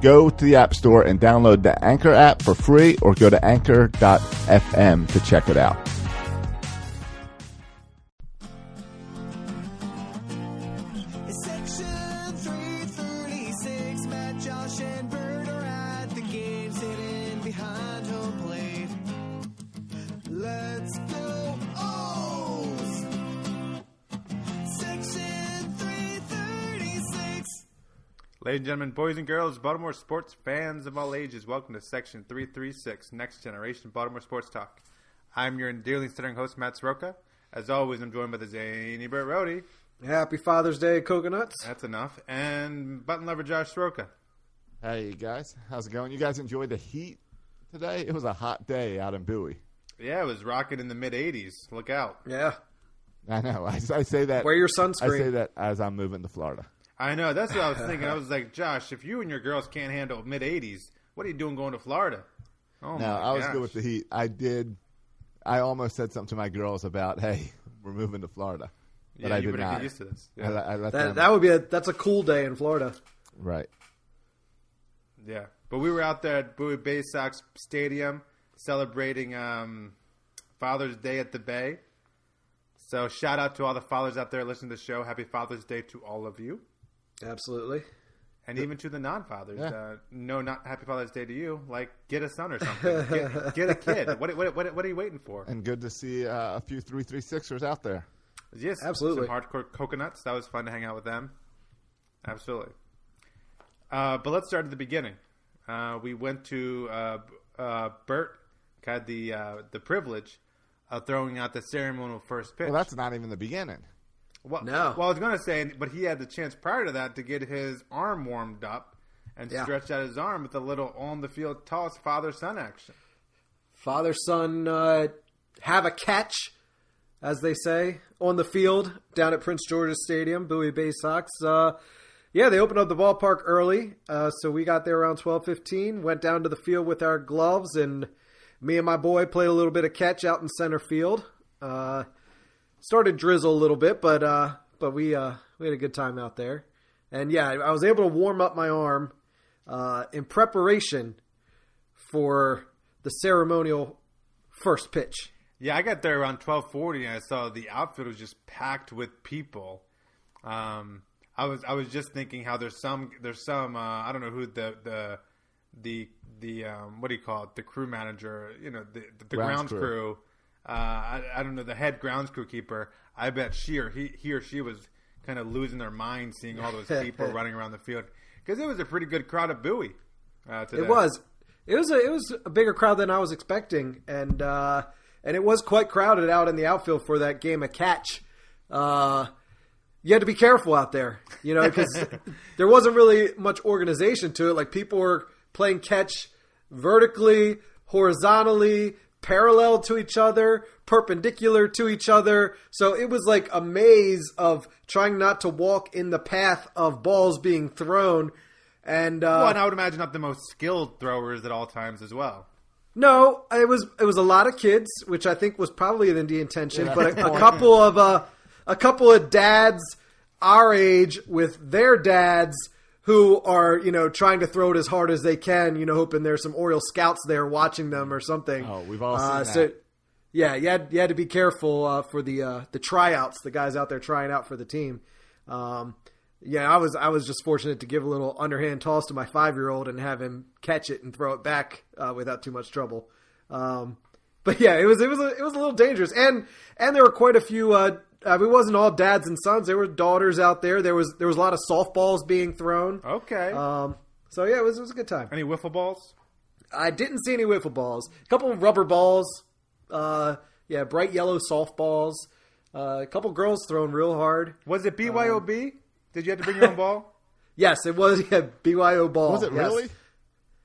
Go to the App Store and download the Anchor app for free or go to anchor.fm to check it out. Ladies and gentlemen, boys and girls, Baltimore sports fans of all ages, welcome to Section 336, Next Generation Baltimore Sports Talk. I'm your endearingly stuttering host, Matt Soroka. As always, I'm joined by the zany Bert Rohde. Happy Father's Day, coconuts. That's enough. And button lover Josh Soroka. Hey guys, how's it going? You guys enjoyed the heat today? It was a hot day out in Bowie. Yeah, it was rocking in the mid 80s. Look out. Yeah. I know. I, I say that. Wear your sunscreen. I say that as I'm moving to Florida. I know. That's what I was thinking. I was like, Josh, if you and your girls can't handle mid 80s, what are you doing going to Florida? Oh, No, my I was gosh. good with the heat. I did. I almost said something to my girls about, "Hey, we're moving to Florida," but Yeah, I you did not. get used to this. Yeah. let- I let that them. that would be a that's a cool day in Florida. right. Yeah, but we were out there at Bowie Baysox Stadium celebrating um, Father's Day at the Bay. So shout out to all the fathers out there listening to the show. Happy Father's Day to all of you, Absolutely. and even to the non-fathers. Yeah. Uh, no, not Happy Father's Day to you. Like get a son or something. get, get a kid. What, what, what, what are you waiting for? And good to see uh, a few three three sixers out there. Yes, Absolutely. Some hardcore coconuts. That was fun to hang out with them. Absolutely. Uh, but let's start at the beginning. Uh, we went to uh, uh, Bert had the uh, the privilege of throwing out the ceremonial first pitch. Well, that's not even the beginning. Well, No. Well, I was going to say, but he had the chance prior to that to get his arm warmed up and Yeah. stretch out his arm with a little on the field toss father son action. Father son uh, have a catch, as they say, on the field down at Prince George's Stadium, Bowie Baysox. Uh, yeah, they opened up the ballpark early, uh, so we got there around twelve fifteen. Went down to the field with our gloves, and me and my boy played a little bit of catch out in center field. Started drizzle a little bit, but uh, but we uh, we had a good time out there. And yeah, I was able to warm up my arm uh, in preparation for the ceremonial first pitch. Yeah, I got there around twelve forty, and I saw the outfield was just packed with people. Um, I was I was just thinking how there's some there's some uh, I don't know who the the the the um, what do you call it the crew manager you know the the, the Grounds grounds, crew. crew. Uh, I, I don't know the head grounds crew keeper. I bet she or he he or she was kind of losing their mind seeing all those people running around the field because it was a pretty good crowd at Bowie. Uh, today. It was. It was a it was a bigger crowd than I was expecting, and uh, and it was quite crowded out in the outfield for that game of catch. Uh, you had to be careful out there, you know, because there wasn't really much organization to it. Like people were playing catch vertically, horizontally, parallel to each other, perpendicular to each other. So it was like a maze of trying not to walk in the path of balls being thrown. And uh, Well, and I would imagine not the most skilled throwers at all times as well. No, it was it was a lot of kids, which I think was probably an the intention, but a, a couple of uh, a couple of dads our age with their dads who are you know trying to throw it as hard as they can, you know, hoping there's some Oriole scouts there watching them or something. Oh, we've all seen uh, that. So, yeah, you had you had to be careful uh, for the uh, the tryouts, the guys out there trying out for the team. Um, yeah, I was I was just fortunate to give a little underhand toss to my five year old and have him catch it and throw it back uh, without too much trouble. Um, but yeah, it was it was a, it was a little dangerous, and and there were quite a few. Uh, I mean, it wasn't all dads and sons. There were daughters out there. There was there was a lot of softballs being thrown. Okay. Um, so yeah, it was it was a good time. Any wiffle balls? I didn't see any wiffle balls. A couple of rubber balls. Uh, yeah, bright yellow softballs. Uh, a couple girls throwing real hard. Was it BYOB? Did you have to bring your own ball? Yes, it was yeah, BYO ball. Was it yes. really?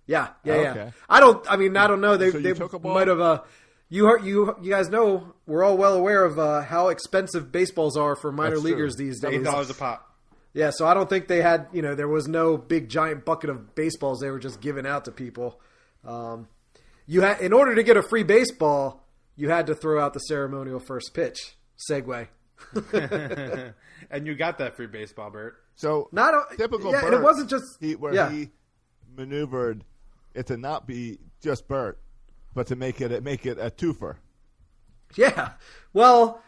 Yeah, yeah, Oh, yeah. I don't. I mean, I don't know. They So you they took a ball? might have. Uh, you heard you you guys know we're all well aware of uh, how expensive baseballs are for minor That's true. leaguers these days. Eight dollars a pop. Yeah, so I don't think they had, you know, there was no big giant bucket of baseballs they were just giving out to people. Um, you had, in order to get a free baseball, you had to throw out the ceremonial first pitch. Segue. and you got that free baseball, Bert. So Not a, typical. yeah, and it wasn't just he, where yeah. he maneuvered it to not be just Bert, but to make it make it a twofer. Yeah. Well,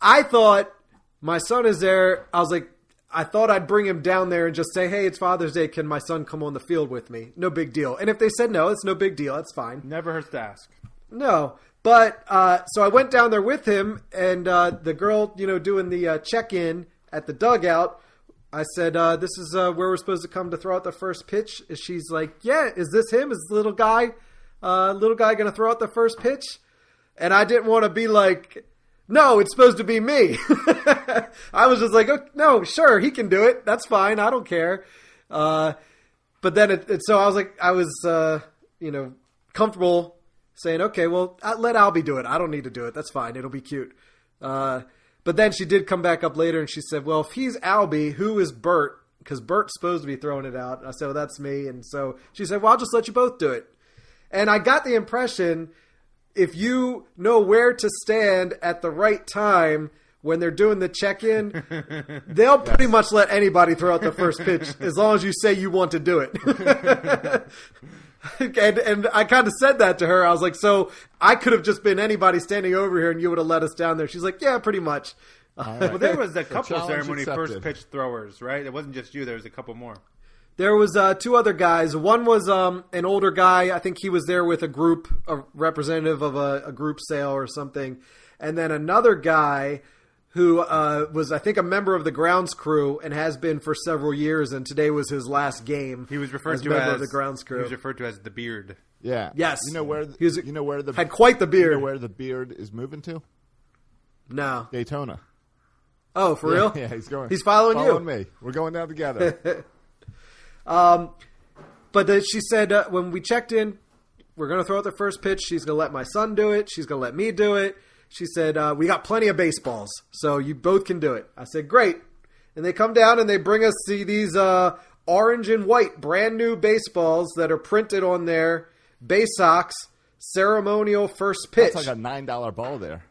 I thought my son is there. I was like, I thought I'd bring him down there and just say, hey, it's Father's Day. Can my son come on the field with me? No big deal. And if they said no, it's no big deal. That's fine. Never hurts to ask. No. But uh, so I went down there with him, and uh, the girl, you know, doing the uh, check in at the dugout. I said, uh, "This is uh, where we're supposed to come to throw out the first pitch." She's like, "Yeah, is this him? Is this little guy, uh, little guy, going to throw out the first pitch?" And I didn't want to be like, "No, it's supposed to be me." I was just like, oh, "No, sure, he can do it. That's fine. I don't care." Uh, but then it, it, so I was like, I was, uh, you know, comfortable saying, okay, well, uh, let Albie do it. I don't need to do it. That's fine. It'll be cute. Uh, but then she did come back up later and she said, well, if he's Albie, who is Bert? Because Bert's supposed to be throwing it out. I said, well, that's me. And so she said, well, I'll just let you both do it. And I got the impression if you know where to stand at the right time when they're doing the check in, they'll pretty much let anybody throw out the first pitch as long as you say you want to do it. and and I kind of said that to her. I was like, so I could have just been anybody standing over here and you would have let us down there. She's like, yeah, pretty much. Well, there was a couple challenge ceremony first pitch throwers, right? It wasn't just you. There was a couple more. There was uh, two other guys. One was um, an older guy. I think he was there with a group, a representative of a, a group sale or something. And then another guy who uh, was, I think, a member of the grounds crew and has been for several years. And today was his last game. He was referred as to member as of the grounds crew. He was referred to as the beard. Yeah. Yes. You know where the, He was- you know where the had quite the you beard. know where the beard is moving to? no. Daytona. Oh, for real? Yeah, he's going. He's following, you. Following me. We're going down together. But the, she said uh, when we checked in, we're going to throw out the first pitch. She's going to let my son do it. She's going to let me do it. She said, uh, We got plenty of baseballs, so you both can do it. I said, Great. And they come down and they bring us see these uh, orange and white brand new baseballs that are printed on their Baysox. Ceremonial first pitch. That's like a nine dollar ball there.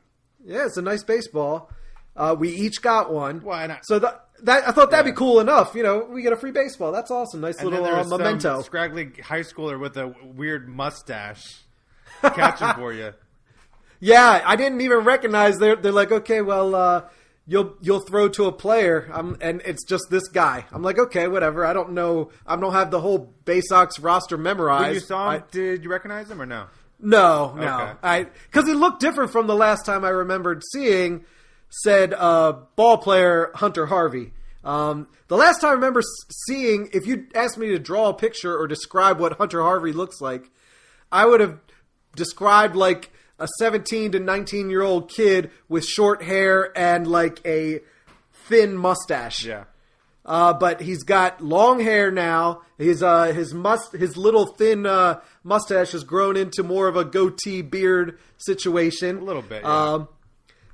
yeah, it's a nice baseball. Uh, we each got one. Why not? So that, that I thought that'd Yeah. be cool enough. You know, we get a free baseball. That's awesome. Nice And little then uh, memento. scraggly high schooler with a weird mustache catching for you. Yeah, I didn't even recognize. They're they're like, okay, well, uh, you'll you'll throw to a player, um, and it's just this guy. I'm like, okay, whatever. I don't know. I don't have the whole Baysox roster memorized. When you saw him, I- did you recognize him or no? no, no, Okay. I because it looked different from the last time I remembered seeing. Said uh, ball player Hunter Harvey. Um, the last time I remember seeing, if you asked me to draw a picture or describe what Hunter Harvey looks like, I would have described like a 17 to 19 year old kid with short hair and like a thin mustache. Yeah. Uh, but he's got long hair now. His uh, his must his little thin uh, mustache has grown into more of a goatee beard situation. A little bit, yeah. Um,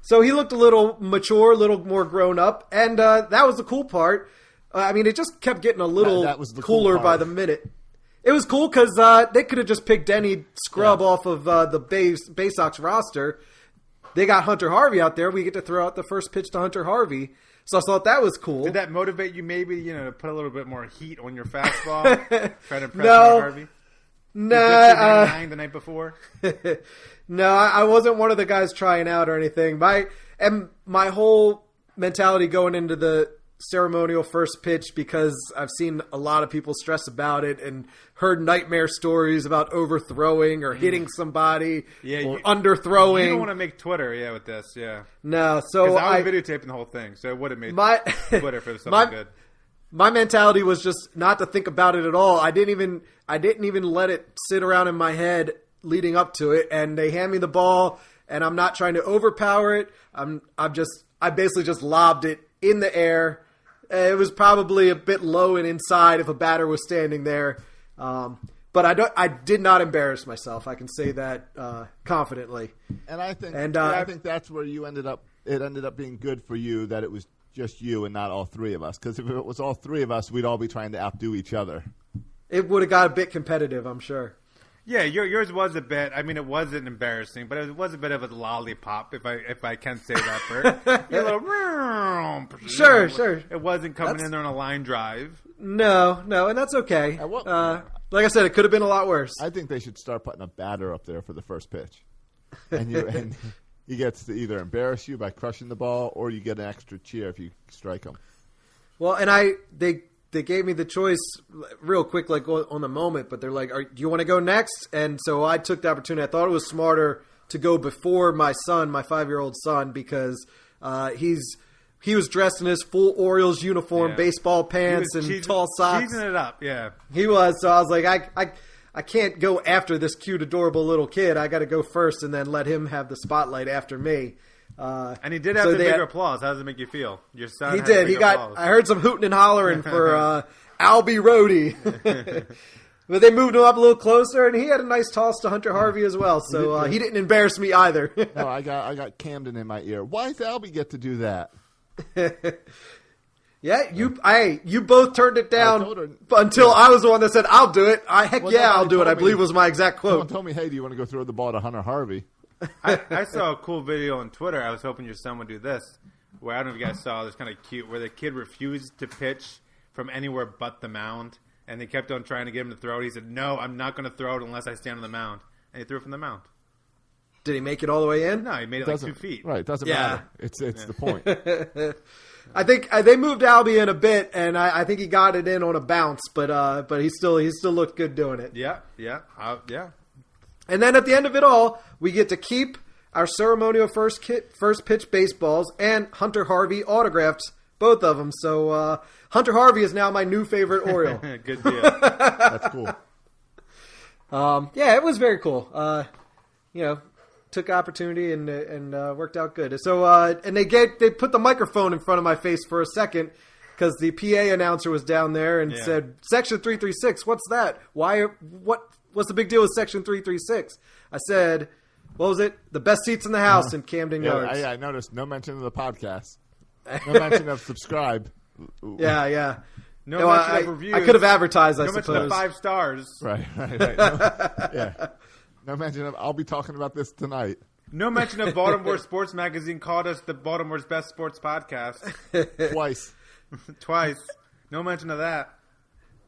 so he looked a little mature, a little more grown up, and uh, that was the cool part. Uh, I mean, it just kept getting a little That- that was the cool cooler by the minute. It was cool because uh, they could have just picked any scrub Yeah. off of uh, the Bay, Baysox roster. They got Hunter Harvey out there. We get to throw out the first pitch to Hunter Harvey. So I thought that was cool. Did that motivate you maybe, you know, to put a little bit more heat on your fastball? Try to impress No. Hunter Harvey? Nah, uh, the night before? no, I, wasn't one of the guys trying out or anything. My and my whole mentality going into the ceremonial first pitch because I've seen a lot of people stress about it and heard nightmare stories about overthrowing or hitting somebody Mm. Yeah, or you- underthrowing. You don't want to make Twitter, yeah, with this, yeah. no, so I I, videotaping the whole thing, so it would have made my Twitter for something my, good. My mentality was just not to think about it at all. I didn't even I didn't even let it sit around in my head leading up to it. And they hand me the ball, and I'm not trying to overpower it. I'm I'm just I basically just lobbed it in the air. Uh, It was probably a bit low and inside if a batter was standing there. Um, but I don't. I did not embarrass myself. I can say that uh, confidently. And I think And, and uh, I think that's where you ended up. It ended up being good for you that it was just you and not all three of us. Because if it was all three of us, we'd all be trying to outdo each other. It would have got a bit competitive, I'm sure. Yeah, your, yours was a bit. I mean, it wasn't embarrassing, but it was a bit of a lollipop, if I if I can say that. Bert. You're a little, Sure, sure. It wasn't coming That's- in there on a line drive. No, no, and that's okay. Uh, what- Uh, like I said, it could have been a lot worse. I think they should start putting a batter up there for the first pitch, and you and he gets to either embarrass you by crushing the ball, or you get an extra cheer if you strike him. Well, and I they they gave me the choice real quick, like on on the moment. But they're like, Are, "Do you want to go next?" And so I took the opportunity. I thought it was smarter to go before my son, my five year old son, because uh, he's he was dressed in his full Orioles uniform, Yeah. baseball He pants, was and cheesing- tall socks. cheesing it up, yeah. He was. So I was like, I, I, I can't go after this cute, adorable little kid. I got to go first, and then let him have the spotlight after me. Uh, And he did have so the bigger had- applause. How does it make you feel? Your son. He did. He got. applause. I heard some hooting and hollering for uh, Albie Rohde. but they moved him up a little closer, and he had a nice toss to Hunter Harvey as well. So uh, he didn't embarrass me either. No, I got I got Camden in my ear. Why does Albie get to do that? Yeah, you. I. You both turned it down told her- until I was the one that said, "I'll do it." I heck Well, yeah, I'll do it. told I me. believe was my exact quote. told me, "Hey, do you want to go throw the ball to Hunter Harvey?" I, I saw a cool video on Twitter. I was hoping your son would do this. Where I don't know if you guys saw this kind of cute, where the kid refused to pitch from anywhere but the mound, and they kept on trying to get him to throw it. He said, "No, I'm not going to throw it unless I stand on the mound," and he threw it from the mound. Did he make it all the way in? No, he made it like two feet. Right, doesn't Yeah. matter. It's it's the point. I think uh, they moved Albie in a bit, and I, I think he got it in on a bounce, but uh, but he still he still looked good doing it. Yeah, yeah, uh, yeah. And then at the end of it all, we get to keep our ceremonial first kit, first pitch baseballs and Hunter Harvey autographed both of them. So uh, Hunter Harvey is now my new favorite Oriole. Good deal. That's cool. um, yeah, it was very cool. Uh, you know, took opportunity and and uh, worked out good. So uh, and they get they put the microphone in front of my face for a second. Because the PA announcer was down there and Yeah. said, "Section three three six, what's that? Why? What? What's the big deal with Section three three? I said, "What was it? The best seats in the house in Camden Yeah, Yards." I, I noticed no mention of the podcast. No mention of subscribe. Yeah, yeah. No No, mention I, of reviews. I could have advertised, I no mention suppose. of five stars. Right, right, right. No, yeah. No mention of. I'll be talking about this tonight. No mention of Baltimore Sports Magazine called us the Baltimore's best sports podcast Twice. twice. No mention of that.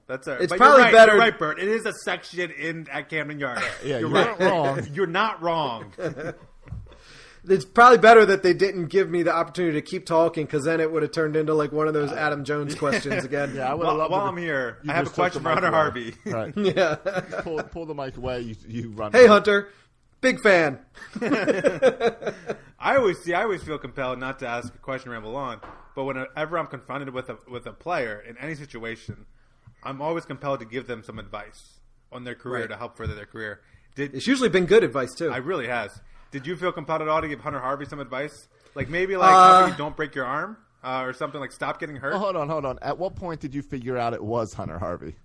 That's all right. It's but probably you're right, better- You're right, Bert. It is a section in at Camden Yard. Yeah, you're you right. weren't wrong. You're not wrong. It's probably better that they didn't give me the opportunity to keep talking because then it would have turned into like one of those uh, Adam Jones questions again. Yeah, I would While, have loved while it I'm here, I have a just took the question for mic Hunter away. Harvey. Right. Yeah. pull, pull the mic away. You, you run. hey, Hunter. Big fan. I always see. I always feel compelled not to ask a question ramble on. But whenever I'm confronted with a with a player in any situation, I'm always compelled to give them some advice on their career Right. to help further their career. Did It's usually been good advice too. I really has? Did you feel compelled at all to give Hunter Harvey some advice? Like maybe like Uh, how you don't break your arm uh, or something like stop getting hurt. Oh, hold on, hold on. At what point did you figure out it was Hunter Harvey?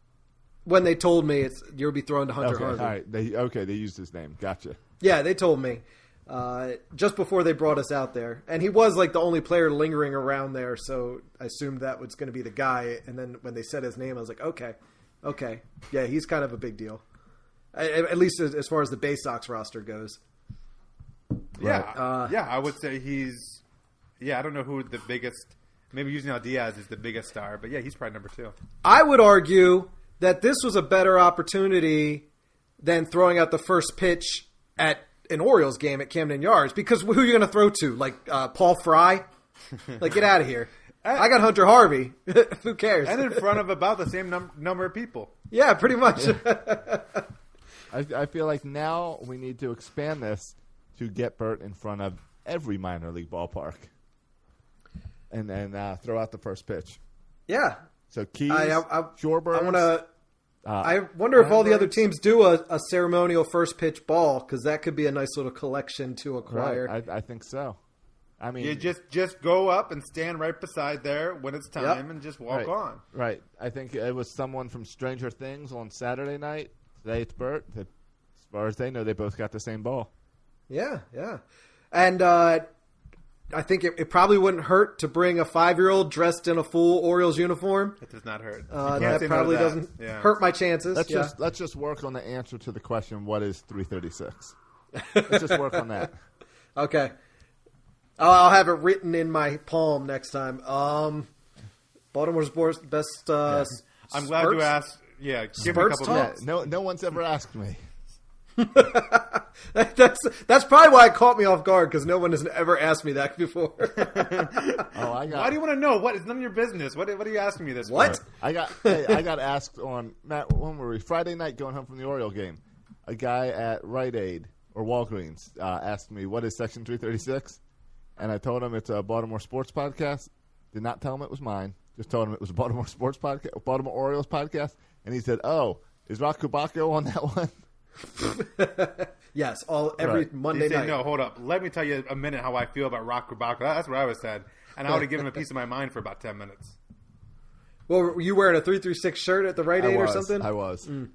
when they told me it's you'll be thrown to Hunter Okay, Harvey. right. They okay. They used his name. Gotcha. Yeah, they told me uh, just before they brought us out there, and he was like the only player lingering around there. So I assumed that was going to be the guy. And then when they said his name, I was like, okay, okay, yeah, he's kind of a big deal. A- At least as as far as the Baysox roster goes. Yeah, Uh, yeah, I would say he's. Yeah, I don't know who the biggest. Maybe Yusniel Diaz is the biggest star, but yeah, he's probably number two. I would argue that this was a better opportunity than throwing out the first pitch at an Orioles game at Camden Yards because who are you going to throw to? Like uh, Paul Fry? like, get out of here. I got Hunter Harvey. who cares? And in front of about the same num- number of people. yeah, pretty much. I, I feel like now we need to expand this to get Bert in front of every minor league ballpark, and then uh, throw out the first pitch. yeah. So Keys, I, I, I, Shorebirds. I want to. uh, I wonder if all the other teams do a, a ceremonial first pitch ball because that could be a nice little collection to acquire. Right, I, I think so. I mean, You just just go up and stand right beside there when it's time, Yep. and just walk right, on. Right. I think it was someone from Stranger Things on Saturday night Today it's Bert. As far as they know, they both got the same ball. Yeah, yeah. And uh, I think it, it probably wouldn't hurt to bring a five year old dressed in a full Orioles uniform. It does not hurt. Uh, that say no to probably that. doesn't Yeah. hurt my chances. Let's yeah. just let's just work on the answer to the question: What is 336? let's just work on that. Okay. I'll, I'll have it written in my palm next time. Um, Baltimore's Sports best. Uh, I'm glad Spurts? you asked. Yeah, give me a Spurts couple talk? Yeah, minutes. no, no one's ever asked me. that's that's probably why it caught me off guard because no one has ever asked me that before. Oh, I got. Why do you want to know? What is none of your business. What? What are you asking me this? for? what? I got hey, I got asked on Matt when were we Friday night going home from the Oriole game. A guy at Rite Aid or Walgreens uh, asked me what is Section 336, and I told him it's a Baltimore sports podcast. Did not tell him it was mine. Just told him it was a Baltimore sports podcast, Baltimore Orioles podcast, and he said, "Oh, is Rock Kubaco on that one?" Yes, all every Right. Monday say, night. no, hold up. Let me tell you a minute how I feel about Rock Rubaka. That's what I was said. And I would have given him a piece of my mind for about 10 minutes. Well, were you wearing a three three six shirt at the Rite I Aid or something? I was. Mm.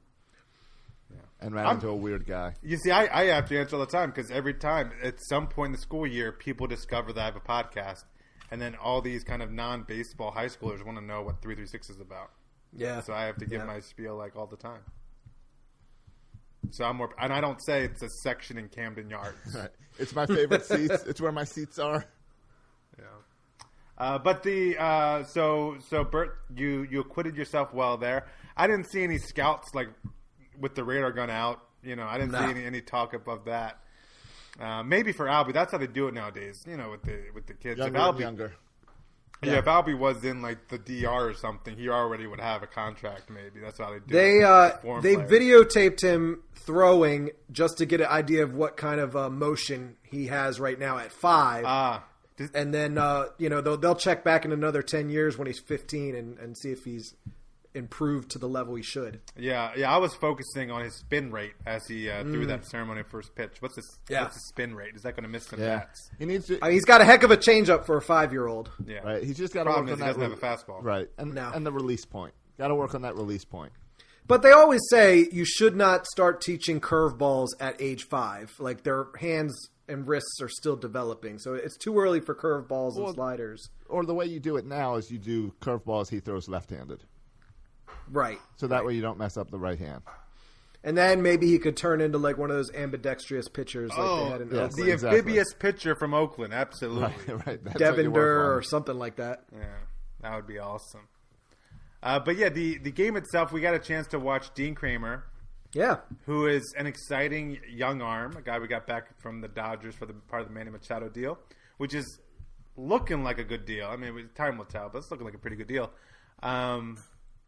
And ran I'm- into a weird guy. You see, I, I have to answer all the time because every time, at some point in the school year, people discover that I have a podcast. And then all these kind of non baseball high schoolers want to know what 336 is about. yeah. So I have to give Yeah. my spiel like all the time. So I'm more, and I don't say it's a section in Camden Yards. Right. It's my favorite seats. It's where my seats are. Yeah. Uh, but the uh, so so Bert, you you acquitted yourself well there. I didn't see any scouts like with the radar gun out. You know, I didn't No. see any, any talk of that. Uh, maybe for Albie, that's how they do it nowadays. You know, with the with the kids. Younger if Albie, younger. Yeah. if Albie was in like the DR or something, he already would have a contract. Maybe that's how they do. They it. uh, they players. videotaped him throwing just to get an idea of what kind of uh, motion he has right now at five, Ah, and then uh, you know they'll they'll check back in another ten years when he's fifteen and, and see if he's improved to the level he should. Yeah, yeah. I was focusing on his spin rate as he uh, threw that ceremony first pitch. What's his Mm. Yeah. What's his spin rate? Is that going to miss some Yeah. bats? He needs to. I mean, he's got a heck of a changeup for a five year old. Yeah. Right. He's just got to Problem work is on he that. doesn't have a fastball. Right. And No. and the release point. Got to work on that release point. But they always say you should not start teaching curveballs at age five. Like their hands and wrists are still developing, so it's too early for curveballs Well- and sliders. Or the way you do it now is you do curveballs. He throws left-handed, Right. so that way you don't mess up the right hand. And then maybe he could turn into like one of those ambidextrous pitchers like they Oh, had in yes. Oakland. the Exactly. amphibious pitcher from Oakland, absolutely. Right. right. That's what Devin you work Durr on. or something like that. Yeah, that would be awesome. Uh, but yeah, the the game itself, we got a chance to watch Dean Kremer, Yeah. who is an exciting young arm, a guy we got back from the Dodgers for the part of the Manny Machado deal, which is looking like a good deal. I mean, time will tell, but it's looking like a pretty good deal. Um,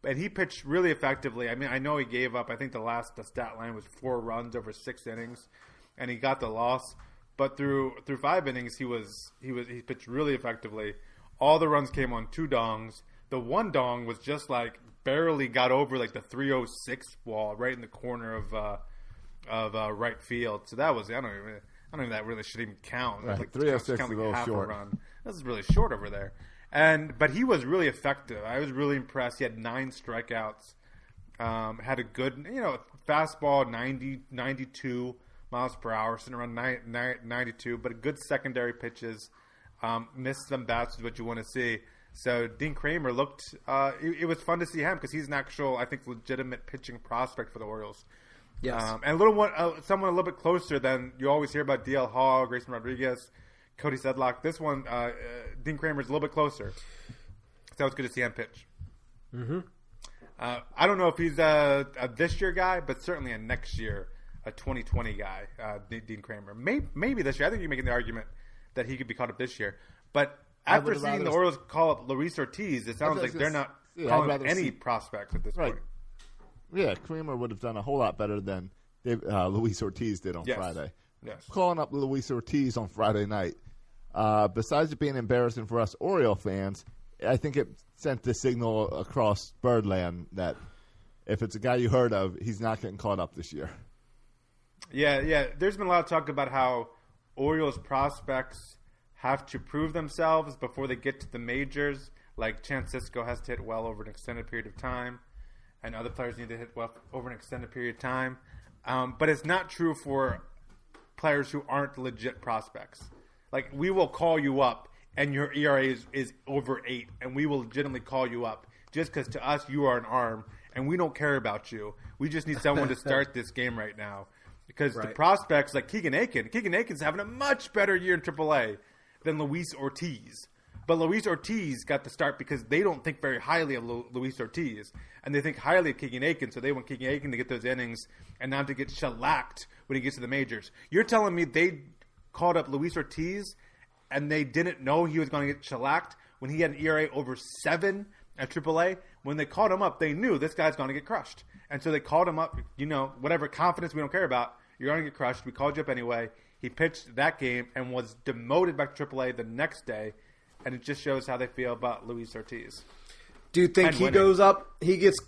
and he pitched really effectively. I mean, I know he gave up. I think the last the stat line was four runs over six innings, and he got the loss. But through through five innings, he was he was he pitched really effectively. All the runs came on two dongs. The one dong was just like barely got over like the 306 wall right in the corner of uh, of uh, right field. So that was I don't even I don't even that really should even count. Right. Like 306 count is a little half short. run. This is really short over there. And but he was really effective. I was really impressed. He had nine strikeouts. Um, had a good, you know, fastball 90, 92 miles per hour, sitting around nine, nine, 92, but good secondary pitches. Um, missed some bats is what you want to see. So Dean Kremer looked. Uh, it, it was fun to see him because he's an actual, I think, legitimate pitching prospect for the Orioles. Yes. Um, and a little one, uh, someone a little bit closer than you always hear about DL Hall, Grayson Rodriguez, Cody Sedlock. This one, uh, uh, Dean Kremer's a little bit closer. So it's good to see him pitch. Mm-hmm. Uh, I don't know if he's a, a this year guy, but certainly a next year, a 2020 guy, uh, Dean Kremer. Maybe, maybe this year. I think you're making the argument that he could be caught up this year. But after seeing the Orioles call up Luis Ortiz, it sounds like they're not yeah, calling any see- prospects at this Right. point. Yeah, Kremer would have done a whole lot better than Dave, uh, Luis Ortiz did on Yes. Friday. Yes. Calling up Luis Ortiz on Friday night. Uh, besides it being embarrassing for us Oriole fans, I think it sent the signal across Birdland that if it's a guy you heard of, he's not getting caught up this year. Yeah, yeah. There's been a lot of talk about how Orioles prospects have to prove themselves before they get to the majors. Like Chance Sisco has to hit well over an extended period of time, and other players need to hit well over an extended period of time. Um, but it's not true for players who aren't legit prospects. Like we will call you up, and your ERA is, is over eight, and we will legitimately call you up just because to us you are an arm, and we don't care about you. We just need someone to start this game right now. Because the prospects like Keegan Akin, Keegan Akin's having a much better year in AAA than Luis Ortiz. But Luis Ortiz got the start because they don't think very highly of Lu- Luis Ortiz, and they think highly of Keegan Akin, so they want Keegan Akin to get those innings and not to get shellacked when he gets to the majors. You're telling me they called up Luis Ortiz and they didn't know he was going to get shellacked when he had an ERA over seven at AAA? When they called him up, they knew this guy's going to get crushed, and so they called him up. You know, whatever confidence we don't care about, you're going to get crushed. We called you up anyway. He pitched that game and was demoted back to AAA the next day, and it just shows how they feel about Luis Ortiz. Do you think And he winning. goes up? He gets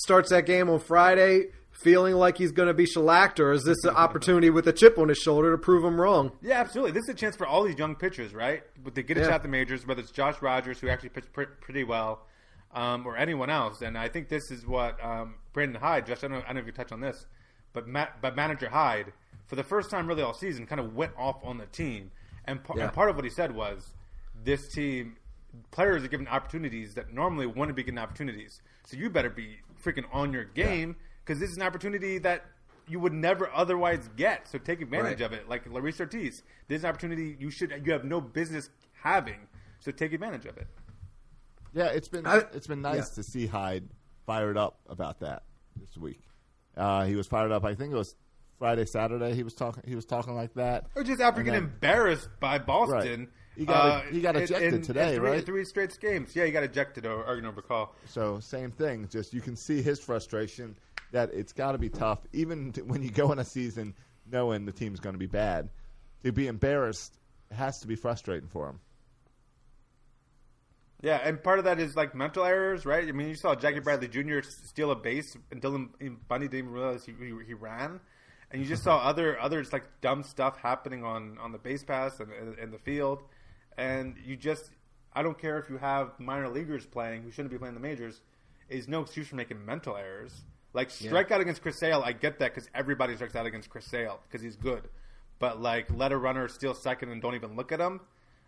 starts that game on Friday, feeling like he's going to be shellacked, or is this an opportunity with a chip on his shoulder to prove him wrong? Yeah, absolutely. This is a chance for all these young pitchers, right? But they get a Yeah. shot at the majors, whether it's Josh Rogers, who actually pitched pr- pretty well, um, or anyone else. And I think this is what um, Brandon Hyde, Josh, I don't, know, I don't know if you touched on this, but Ma- but manager Hyde, for the first time really all season, kind of went off on the team. And, par- Yeah. and part of what he said was, this team, players are given opportunities that normally wouldn't be given opportunities. So you better be freaking on your game because this is an opportunity that you would never otherwise get. So take advantage Right. of it. Like Luis Ortiz, this is an opportunity you should you have no business having. So take advantage of it. Yeah, it's been I- it's been nice yeah. to see Hyde fired up about that this week. Uh, he was fired up. I think it was Friday, Saturday. He was talking. He was talking like that. Or just after And getting then- embarrassed by Boston. Right. He got- uh, he got in- ejected in- today, in three, right? Three straight games. Yeah, he got ejected or Argon recall. So same thing. Just you can see his frustration that it's got to be tough, even t- when you go in a season knowing the team's going to be bad. To be embarrassed has to be frustrating for him. Yeah, and part of that is like mental errors, right? I mean, you saw Jackie Bradley Jr. steal a base, and Dylan Bundy didn't even realize he, he, he ran, and you just saw other others like dumb stuff happening on on the base pass and in, in the field, and you just I don't care if you have minor leaguers playing who shouldn't be playing the majors, is no excuse for making mental errors. Like strike out against Chris Sale, I get that because everybody strikes out against Chris Sale because he's good, but like let a runner steal second and don't even look at him.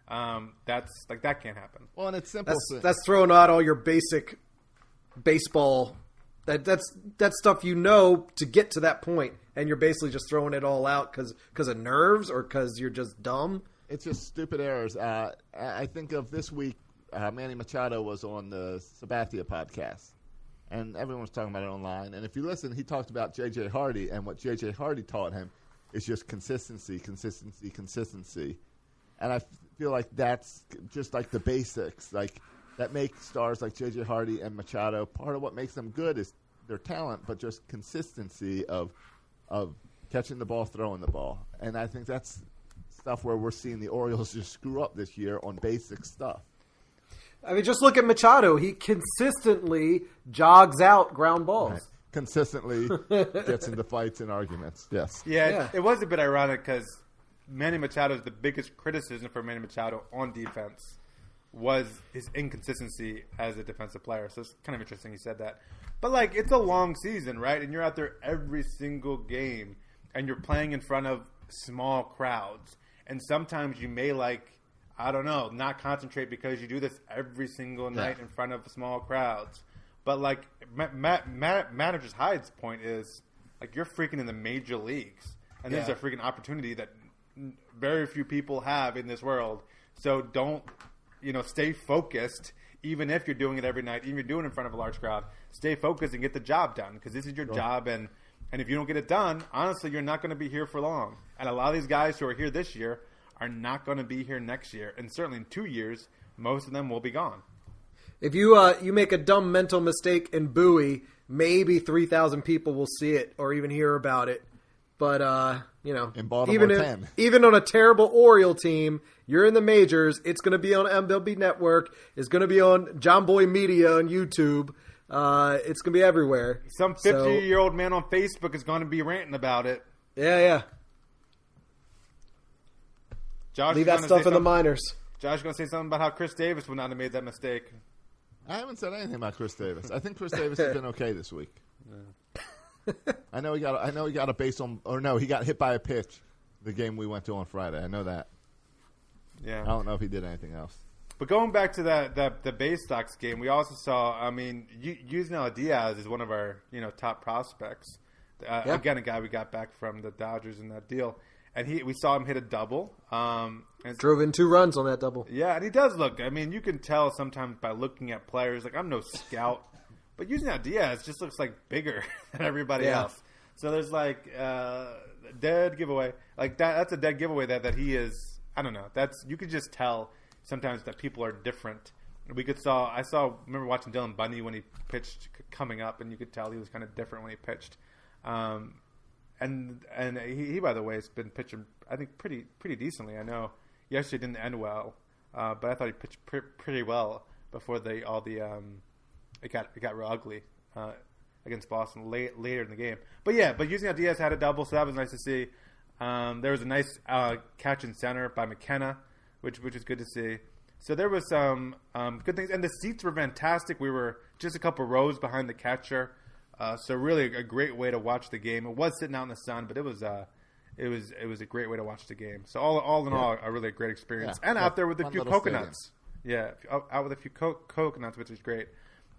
Um, that's like that can't happen. Well, and it's simple. That's thi- that's throwing out all your basic baseball. That that's that stuff you know to get to that point, and you're basically just throwing it all out because because of nerves or because you're just dumb. it's just stupid errors. Uh, I I think of this week, uh, Manny Machado was on the Sabathia podcast, and everyone was talking about it online. And if you listen, he talked about J.J. Hardy, and what J.J. Hardy taught him is just consistency, consistency, consistency. And I f- feel like that's just like the basics, like that make stars like J.J. Hardy and Machado. Part of what makes them good is their talent, but just consistency of of catching the ball, throwing the ball. And I think that's stuff where we're seeing the Orioles just screw up this year on basic stuff. I mean, just look at Machado. He consistently jogs out ground balls. Consistently gets into fights and arguments. Yes. Yeah, Yeah. It, it was a bit ironic because Manny Machado is the biggest criticism for Manny Machado on defense was his inconsistency as a defensive player. So it's kind of interesting he said that. But like, it's a long season, right? And you're out there every single game, and you're playing in front of small crowds. And sometimes you may like, I don't know, not concentrate because you do this every single night in front of small crowds. But like, ma- ma- ma- managers Hyde's point is like you're freaking in the major leagues, and there's Yeah. a freaking opportunity that very few people have in this world. So don't, you know, stay focused. Even if you're doing it every night, even if you're doing it in front of a large crowd, stay focused and get the job done because this is your job. And and if you don't get it done, honestly, you're not going to be here for long. And a lot of these guys who are here this year are not going to be here next year, and certainly in two years, most of them will be gone. If you uh, you make a dumb mental mistake in Bowie, maybe three thousand people will see it or even hear about it. But uh, you know, In even if- 10. even on a terrible Oriole team, you're in the majors. It's going to be on MLB Network. It's going to be on Jomboy Media on YouTube. Uh, it's going to be everywhere. Some So- 50 year old man on Facebook is going to be ranting about it. yeah, yeah. Josh Leave that stuff in the minors. Josh going to say something about how Chris Davis would not have made that mistake. I haven't said anything about Chris Davis. I think Chris Davis has been okay this week. I know he got. I know he got a base on, or no, he got hit by a pitch. The game we went to on Friday. I know that. Yeah. I don't know if he did anything else. But going back to that that the Baysox game, we also saw. I mean, Yusniel Diaz is one of our you know top prospects. Uh, Yeah. Again, a guy we got back from the Dodgers in that deal, and he we saw him hit a double. Um, and Drove in two runs on that double. yeah, and he does look. I mean, you can tell sometimes by looking at players. Like I'm no scout, but Yusniel Diaz just looks like bigger than everybody Yeah. else. So there's like uh, dead giveaway. Like that. That's a dead giveaway that that he is. I don't know. That's you could just tell sometimes that people are different. We could saw. I saw. Remember watching Dylan Bundy when he pitched coming up, and you could tell he was kind of different when he pitched. Um, and and he, he by the way has been pitching I think pretty pretty decently. I know yesterday didn't end well, uh, but I thought he pitched pre- pretty well before the all the um, it got it got real ugly uh, against Boston late later in the game. But yeah, but Yusniel Diaz had a double, so that was nice to see. Um, there was a nice uh, catch in center by McKenna, which which is good to see. So there was some um, good things, and the seats were fantastic. We were just a couple rows behind the catcher, uh, so really a great way to watch the game. It was sitting out in the sun, but it was uh, it was it was a great way to watch the game. So all all in all, a really great experience, Yeah. and out there with a few coconuts. Yeah, out, out with a few co- coconuts, which is great.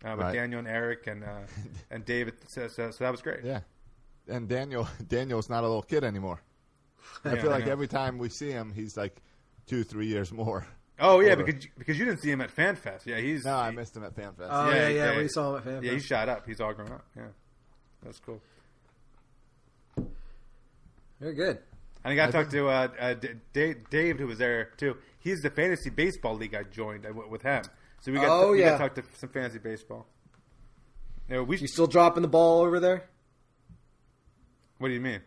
Uh, with Right. Daniel and Eric and uh, and David, so, so, so that was great. Yeah, and Daniel Daniel's not a little kid anymore. I Yeah, feel like every time we see him, he's like two, three years more. Oh yeah, Older. because because you didn't see him at FanFest. Yeah, he's No, I missed him at FanFest. Oh Yeah, yeah, yeah. yeah. We saw him at Fan Yeah, he shot up. He's all grown up. Yeah, that's cool. Very good. And I got to I talk to uh, uh, D- Dave, Dave, who was there too. He's the fantasy baseball league I joined. I went with him, so we got Oh, we yeah. got to talk to some fantasy baseball. No, we. You still dropping the ball over there? what do you mean?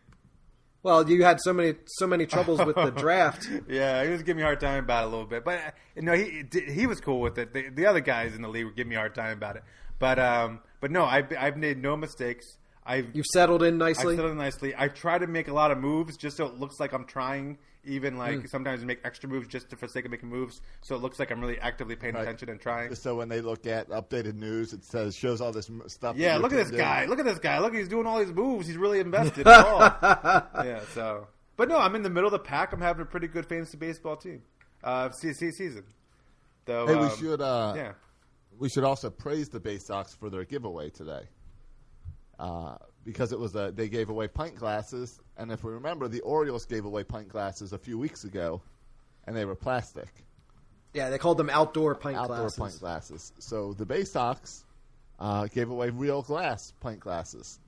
Well, you had so many so many troubles with the draft. Yeah, he was giving me a hard time about it a little bit, but uh, no, he he was cool with it. The, the other guys in the league were giving me a hard time about it, but um, but no, I've I've made no mistakes. I've You've settled in nicely. I've settled in nicely. I try to make a lot of moves just so it looks like I'm trying. Even like Hmm. sometimes I make extra moves just to, for the sake of making moves, so it looks like I'm really actively paying Right. attention and trying. So when they look at updated news, it says shows all this stuff. Yeah, look at this putting guy. Look at this guy. Look, he's doing all these moves. He's really invested. in the ball. yeah. So, but no, I'm in the middle of the pack. I'm having a pretty good fantasy baseball team. Uh, CC season. Though, Hey, we um, should. Uh, Yeah. we should also praise the Baysox for their giveaway today. Uh, because it was a, they gave away pint glasses, and if we remember, the Orioles gave away pint glasses a few weeks ago, and they were plastic, yeah, they called them outdoor pint outdoor glasses. pint glasses. So the Baysox uh, gave away real glass pint glasses.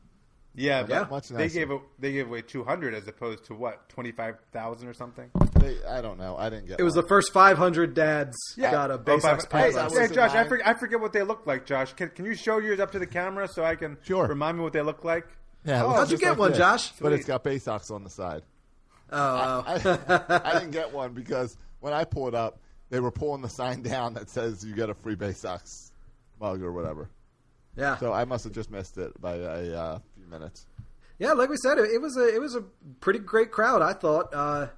Yeah, but Yeah. Much they gave a, they gave away 200 as opposed to what 25,000 or something. They, I don't know. I didn't get. It It was one. the first 500 dads yeah. got a Oh, Baysox five- pint hey, glass. glass. hey, Josh, I mine. forget, I forget what they look like. Josh, can, can you show yours up to the camera so I can Sure. remind me what they look like? Yeah, Oh, How'd you get like one, this, Josh? But it's got Baysox on the side. Oh, oh. I, I didn't get one because when I pulled up, they were pulling the sign down that says you get a free Baysox mug or whatever. yeah. So I must have just missed it by a uh, few minutes. Yeah, like we said, it, it was a it was a pretty great crowd. I thought. Uh,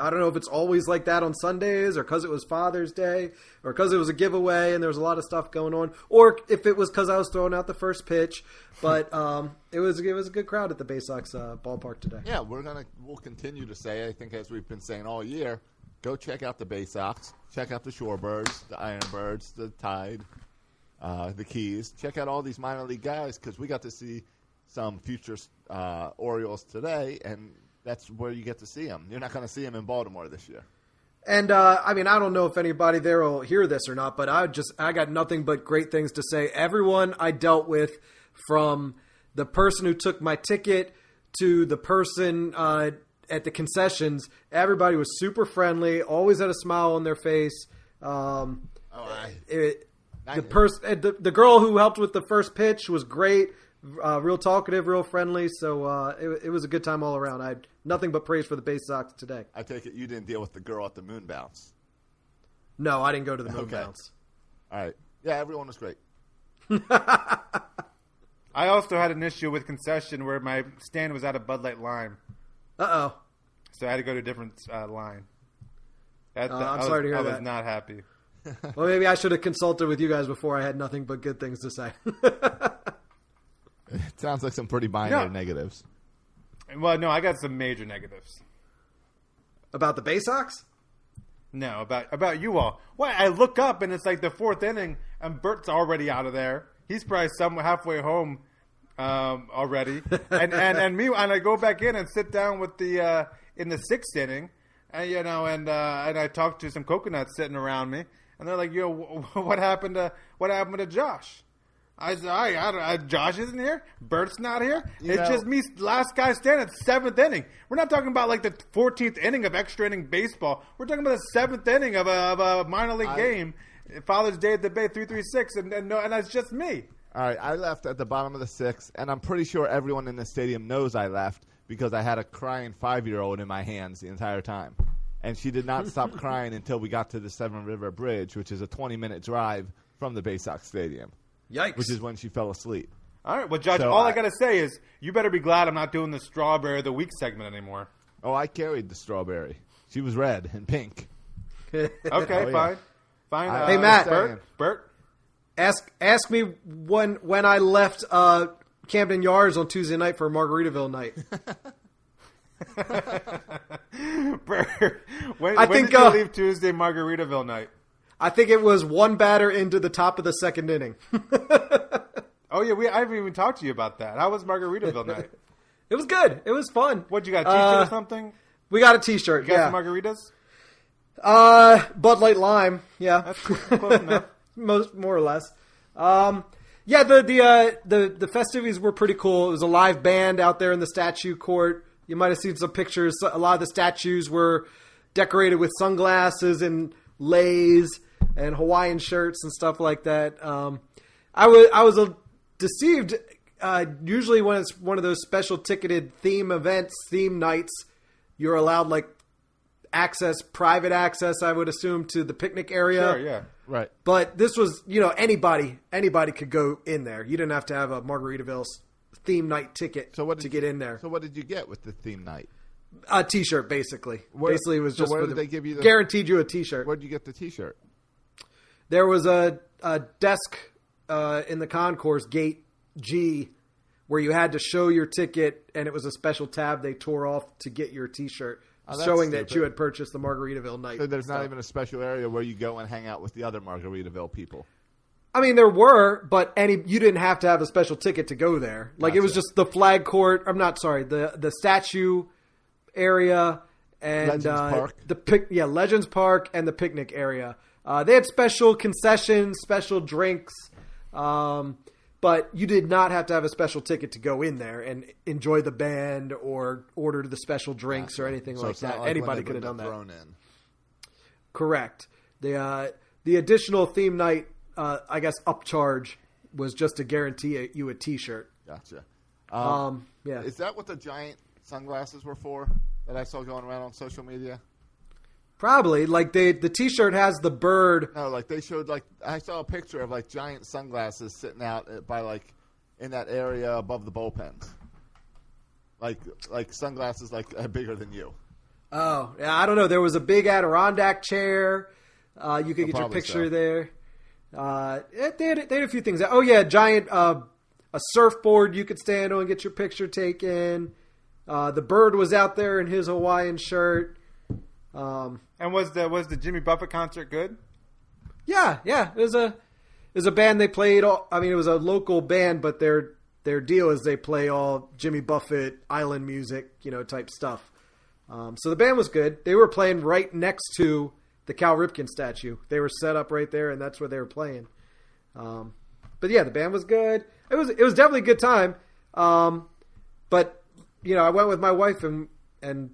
I don't know if it's always like that on Sundays, or because it was Father's Day, or because it was a giveaway and there was a lot of stuff going on, or if it was because I was throwing out the first pitch. But um, it was it was a good crowd at the Baysox uh, ballpark today. Yeah, we're gonna we'll continue to say. I think as we've been saying all year, go check out the Baysox, check out the Shorebirds, the Ironbirds, the Tide, uh, the Keys. Check out all these minor league guys because we got to see some future uh, Orioles today, and that's where you get to see them. You're not going to see them in Baltimore this year. And uh, I mean, I don't know if anybody there will hear this or not, but I just I got nothing but great things to say. Everyone I dealt with, from the person who took my ticket to the person uh, at the concessions, everybody was super friendly. Always had a smile on their face. Um, Oh, I, it, the person, the, the girl who helped with the first pitch was great. Uh, real talkative, real friendly. So uh, it, it was a good time all around. I had nothing but praise for the Baysox today. I take it you didn't deal with the girl at the moon bounce. No, I didn't go to the moon Okay. bounce. All right. Yeah, everyone was great. I also had an issue with concession where my stand was out of Bud Light Lime, Uh oh. so I had to go to a different uh, line. That, Uh, that- I'm was, sorry to hear I that. was not happy. well, maybe I should have consulted with you guys before I had nothing but good things to say. It sounds like some pretty binary Yeah. negatives. Well, no, I got some major negatives. About the Baysox? No, about about you all. Well, I look up and it's like the fourth inning, and Bert's already out of there. He's probably somewhere halfway home um, already, and and and me and I go back in and sit down with the uh, in the sixth inning, and you know, and uh, and I talk to some coconuts sitting around me, and they're like, "Yo, wh- what happened to what happened to Josh?" I said, I, I, don't- I, Josh isn't here. Bert's not here. You it's know- just me, last guy standing, seventh inning. We're not talking about like the 14th inning of extra inning baseball. We're talking about the seventh inning of a, of a minor league I- game. Father's Day at the Bay, three three six, and and, no, and that's just me. All right, I left at the bottom of the sixth, and I'm pretty sure everyone in the stadium knows I left because I had a crying five year old in my hands the entire time. And she did not stop crying until we got to the Severn River Bridge, which is a 20 minute drive from the Baysox Stadium, Yikes. which is when she fell asleep. All right, well, Judge, So all I, I- gotta say is you better be glad I'm not doing the strawberry of the week segment anymore. Oh, I carried the strawberry. She was red and pink. Okay, Oh, yeah. fine, fine. I- uh, Hey, Matt. Bert, Bert. ask ask me when when I left uh, Camden Yards on Tuesday night for Margaritaville night. Bert. When, I when think, did you uh, leave Tuesday Margaritaville night? I think it was one batter into the top of the second inning. Oh yeah, we I haven't even talked to you about that. How was Margaritaville night? It was good. It was fun. What you got? A T-shirt Uh, or something? We got a T-shirt. You got yeah. some margaritas? Uh, Bud Light Lime. Yeah, That's close enough. most more or less. Um, yeah, the the uh, the the festivities were pretty cool. It was a live band out there in the statue court. You might have seen some pictures. A lot of the statues were decorated with sunglasses and leis and Hawaiian shirts and stuff like that. Um, I was I was deceived. Uh, usually, when it's one of those special ticketed theme events, theme nights, you're allowed like access, private access. I would assume to the picnic area. Sure, yeah. Right. But this was, you know, anybody anybody could go in there. You didn't have to have a Margaritaville theme night ticket So what to did get you- in there. So what did you get with the theme night? A T-shirt, basically. Where- basically, it was so just where did the, they give you the- guaranteed you a T-shirt. Where'd you get the T-shirt? There was a, a desk uh, in the concourse gate G where you had to show your ticket, and it was a special tab they tore off to get your T-shirt, Oh, showing that you had purchased the Margaritaville night. So there's stuff. not even a special area where you go and hang out with the other Margaritaville people. I mean, there were, but any you didn't have to have a special ticket to go there. Like it was just the flag court. I'm not sorry, the the statue area and Legends uh, Park. the pic, yeah, Legends Park and the picnic area. Uh, they had special concessions, special drinks, um, but you did not have to have a special ticket to go in there and enjoy the band or order the special drinks or anything So like that. like Anybody could have done that. in. Correct. The uh, the additional theme night, uh, I guess, upcharge was just to guarantee a, you a T-shirt. Gotcha. Um, yeah, Is that what the giant sunglasses were for that I saw going around on social media? Probably like they the T-shirt has the bird. No, like they showed like I saw a picture of like giant sunglasses sitting out by like in that area above the bullpens. Like like sunglasses like uh, bigger than you. Oh, yeah, I don't know. There was a big Adirondack chair. Uh, you could get your picture so. there. Uh, they, had, they had a few things. Oh yeah, giant uh, a surfboard you could stand on and get your picture taken. Uh, the bird was out there in his Hawaiian shirt. Um, And was the was the Jimmy Buffett concert good? Yeah, yeah. It was a it was a band they played all I mean it was a local band, but their their deal is they play all Jimmy Buffett island music, you know, type stuff. Um, so the band was good. They were playing right next to the Cal Ripken statue. They were set up right there and that's where they were playing. Um, but yeah, the band was good. It was it was definitely a good time. Um, but you know, I went with my wife and and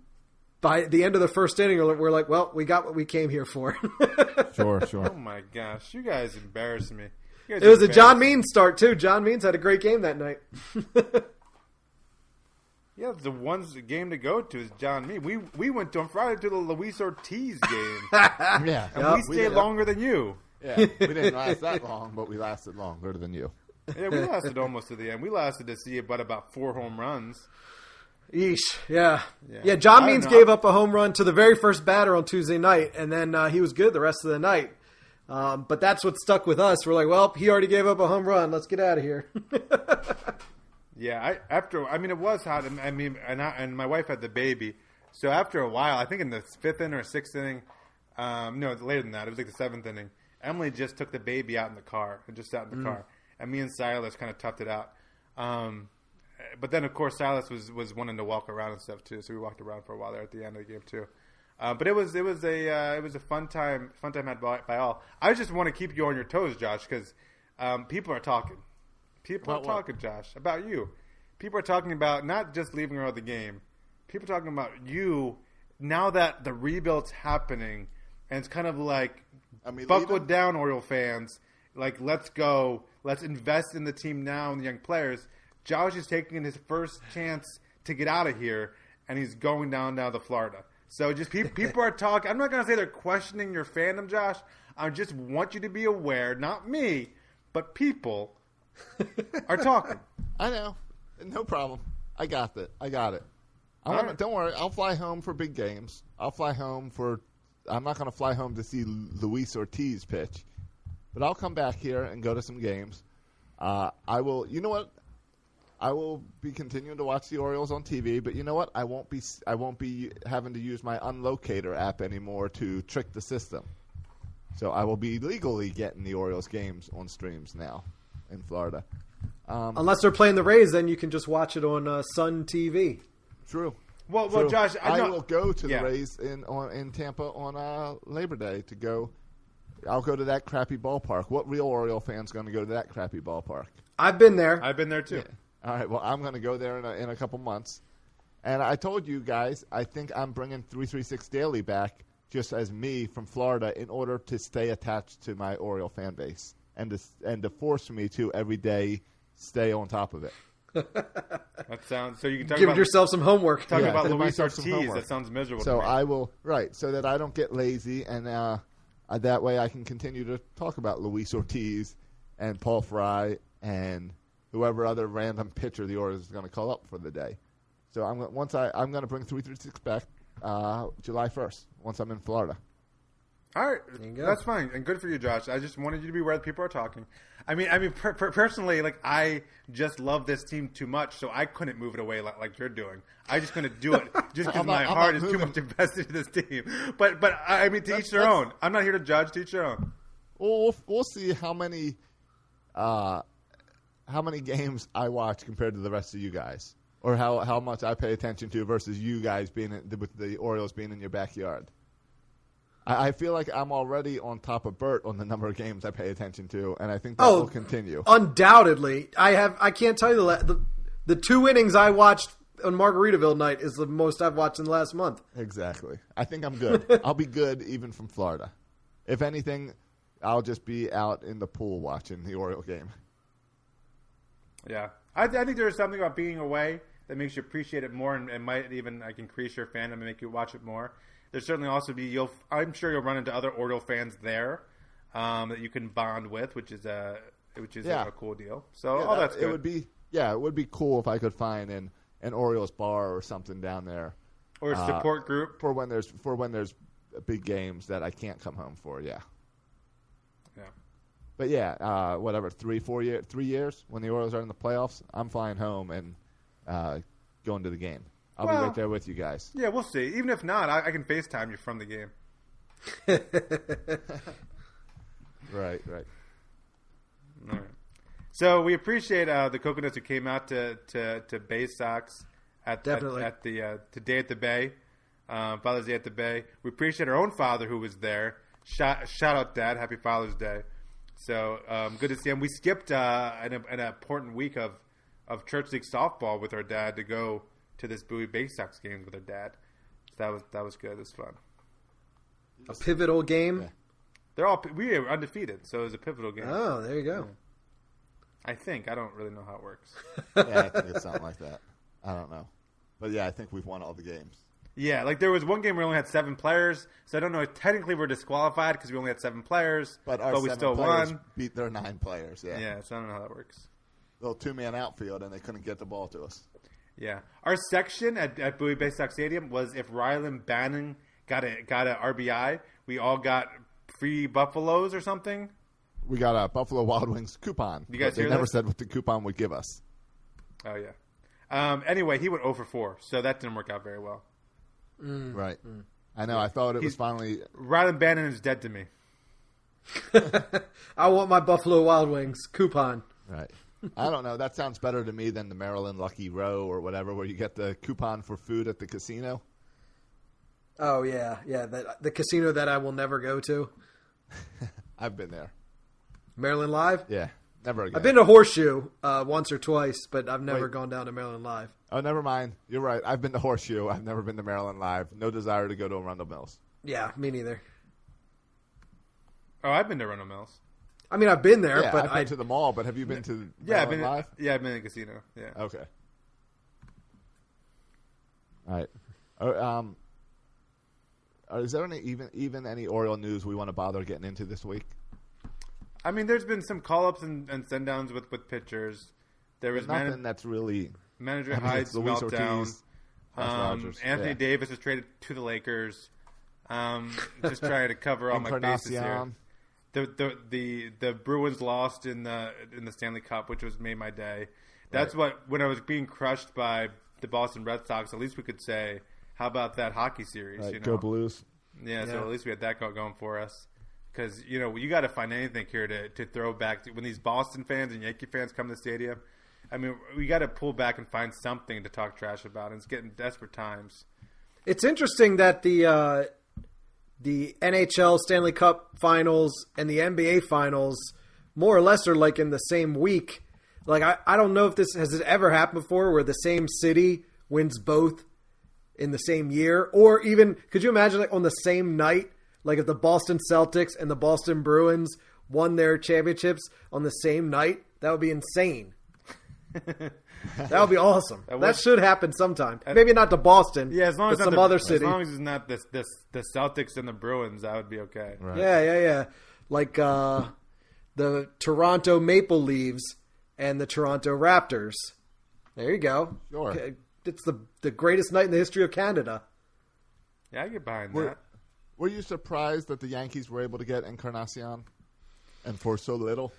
by the end of the first inning, we're like, well, we got what we came here for. Sure, sure. Oh my gosh, you guys embarrass me. Guys It was a John. Means start too. John Means had a great game that night. Yeah, the one's game to go to is John Mean. We we went to on Friday to the Luis Ortiz game, and yeah. we We stayed did. longer than you. Yeah, we didn't last that long, but we lasted longer than you. Yeah, we lasted almost to the end. We lasted to see about about four home runs. Yeesh. Yeah. Yeah. Yeah. John Means know. gave up a home run to the very first batter on Tuesday night, and then uh, he was good the rest of the night. Um, but that's what stuck with us. We're like, well, he already gave up a home run. Let's get out of here. Yeah, I after I mean it was hot. and I mean, and I, and my wife had the baby, so after a while, I think in the fifth inning or sixth inning, um, no, later than that, it was like the seventh inning. Emily just took the baby out in the car and just sat in the car, and me and Silas kind of toughed it out. Um, but then of course Silas was was wanting to walk around and stuff too, so we walked around for a while there at the end of the game too. Uh, but it was it was a uh, it was a fun time fun time had by, by all. I just want to keep you on your toes, Josh, because um, people are talking. People About are what? talking, Josh, about you. People are talking about not just leaving her out of the game. People are talking about you now that the rebuild's happening, and it's kind of like I mean, buckle down, Oriole fans. Like, let's go. Let's invest in the team now and the young players. Josh is taking his first chance to get out of here, and he's going down now to Florida. So just pe- people are talking. I'm not going to say they're questioning your fandom, Josh. I just want you to be aware, not me, but people are talking. I know. No problem. I got it. I got it. I All wanna, right. Don't worry. I'll fly home for big games. I'll fly home for. I'm not going to fly home to see Luis Ortiz pitch, but I'll come back here and go to some games. Uh, I will. You know what? I will be continuing to watch the Orioles on TV, but you know what? I won't be. I won't be having to use my Unlocator app anymore to trick the system. So I will be legally getting the Orioles games on streams now in Florida. Um, Unless they're playing the Rays, then you can just watch it on uh, Sun TV. True. Well, well, True. Josh, I, I, know, will go to Yeah. the Rays in on, in Tampa on uh, Labor Day to go. I'll go to that crappy ballpark. What real Oriole fan's going to go to that crappy ballpark? I've been there. I've been there too. All right. Well, I'm going to go there in a, in a couple months. And I told you guys, I think I'm bringing 336 Daily back just as me from Florida in order to stay attached to my Oriole fan base and to, and to force me to every day stay on top of it. That sounds so. You can talk Giving about yourself some homework. talking Yeah, about Luis Ortiz. That sounds miserable. So to me. I will right so that I don't get lazy, and uh, uh, that way I can continue to talk about Luis Ortiz and Paul Fry and whoever other random pitcher the Orioles is going to call up for the day. So I'm gonna- once I I'm going to bring three three six back uh, July first once I'm in Florida. All right, that's fine and good for you, Josh. I just wanted you to be aware that people are talking. I mean, I mean, per, per, personally, like I just love this team too much, so I couldn't move it away like, like you're doing. I just couldn't do it just because my I'm heart not is too much invested in this team. But but I mean, to That's- each their own. I'm not here to judge. To each their own. Well, we'll, we'll see how many uh, how many games I watch compared to the rest of you guys, or how, how much I pay attention to versus you guys being in, with the Orioles being in your backyard. I, I feel like I'm already on top of Bert on the number of games I pay attention to, and I think that Oh, will continue. Undoubtedly, I have. I can't tell you the, the the two innings I watched on Margaritaville night is the most I've watched in the last month. Exactly. I think I'm good. I'll be good even from Florida. If anything, I'll just be out in the pool watching the Oriole game. Yeah, I, I think there's something about being away that makes you appreciate it more, and, and might even like increase your fandom and make you watch it more. There's certainly also be you'll. I'm sure you'll run into other Oriole fans there um, that you can bond with, which is a which is Yeah. a, cool deal. So Yeah, all that's good. It would be yeah, it would be cool if I could find an an Orioles bar or something down there or a uh, support group. for when there's for when there's big games that I can't come home for. Yeah, Yeah. But yeah, uh, whatever three four year three years when the Orioles are in the playoffs, I'm flying home and uh, going to the game. I'll Well- be right there with you guys. Yeah, we'll see. Even if not, I, I can FaceTime you from the game. Right, right. All right. So we appreciate uh, the coconuts who came out to to, to Baysox at Definitely. at, at the uh, today at the Bay, uh, Father's Day at the Bay. We appreciate our own father who was there. Shout, shout out, Dad! Happy Father's Day. So um, good to see him. We skipped uh, an, an important week of of church league softball with our dad to go to this Bowie Baysox games with our dad. So that was that was good. It was fun. A pivotal game. Yeah. They're all we were undefeated, so it was a pivotal game. Oh, there you go. I think I don't really know how it works. Yeah, I think it's something like that. I don't know, but yeah, I think we've won all the games. Yeah, like there was one game where we only had seven players, so I don't know. if Technically, we're disqualified because we only had seven players, But our we still won. beat their nine players. Yeah, Yeah, so I don't know how that works. little two man outfield, and they couldn't get the ball to us. Yeah, our section at, at Bowie Baysox Stadium was if Rylan Bannon got a got a RBI, we all got free buffaloes or something. We got a Buffalo Wild Wings coupon. You guys they never said what the coupon would give us. Oh yeah. Um, anyway, he went 0 for 4, so that didn't work out very well. Right. I know. I thought it was He's- finally. Rylan Bannon is dead to me. I want my Buffalo Wild Wings coupon. Right. I don't know. That sounds better to me than the Maryland Lucky Row or whatever, where you get the coupon for food at the casino. Oh yeah, yeah. That, the casino that I will never go to, I've been there. Maryland Live. Yeah. Never again. I've been to Horseshoe uh, once or twice, but I've never Wait. gone down to Maryland Live. Oh, never mind. You're right. I've been to Horseshoe. I've never been to Maryland Live. No desire to go to Arundel Mills. Yeah, me neither. Oh, I've been to Rundle Mills. I mean, I've been there, Yeah, but I've been I to the mall, but have you been to Yeah, I've Maryland been. Live? Yeah, I've been in a casino. Yeah. Okay. All right. Uh, um, uh, is there any even even any Oriole news we want to bother getting into this week? I mean, there's been some call ups and, and send downs with, with pitchers. There was Nothing man- that's really. Manager I mean, Hyde's Luis meltdown. Ortiz, Um, Anthony Yeah. Davis is traded to the Lakers. Um, just trying to cover all my bases here. The, the the the Bruins lost in the in the Stanley Cup, which was made my day. That's what when I was being crushed by the Boston Red Sox. At least we could say, how about that hockey series? Right, you know? Go Blues. Yeah, so at least we had that going for us. Because you know you got to find anything here to, to throw back to, when these Boston fans and Yankee fans come to the stadium. I mean, we got to pull back and find something to talk trash about. And it's getting desperate times. It's interesting that the uh, the NHL Stanley Cup Finals and the NBA Finals more or less are like in the same week. Like I, I don't know if this has it ever happened before where the same city wins both in the same year, or even could you imagine like on the same night, like if the Boston Celtics and the Boston Bruins won their championships on the same night? That would be insane. that would be awesome. That, would- should happen sometime. Maybe not to Boston. Yeah, as long but as some the- other city. As long as it's not this this the Celtics and the Bruins, that would be okay. Right. Yeah, yeah, yeah. Like uh, the Toronto Maple Leafs and the Toronto Raptors. There you go. Sure. It's the the greatest night in the history of Canada. Yeah, I get behind Were, that. were you surprised that the Yankees were able to get Encarnacion, and for so little?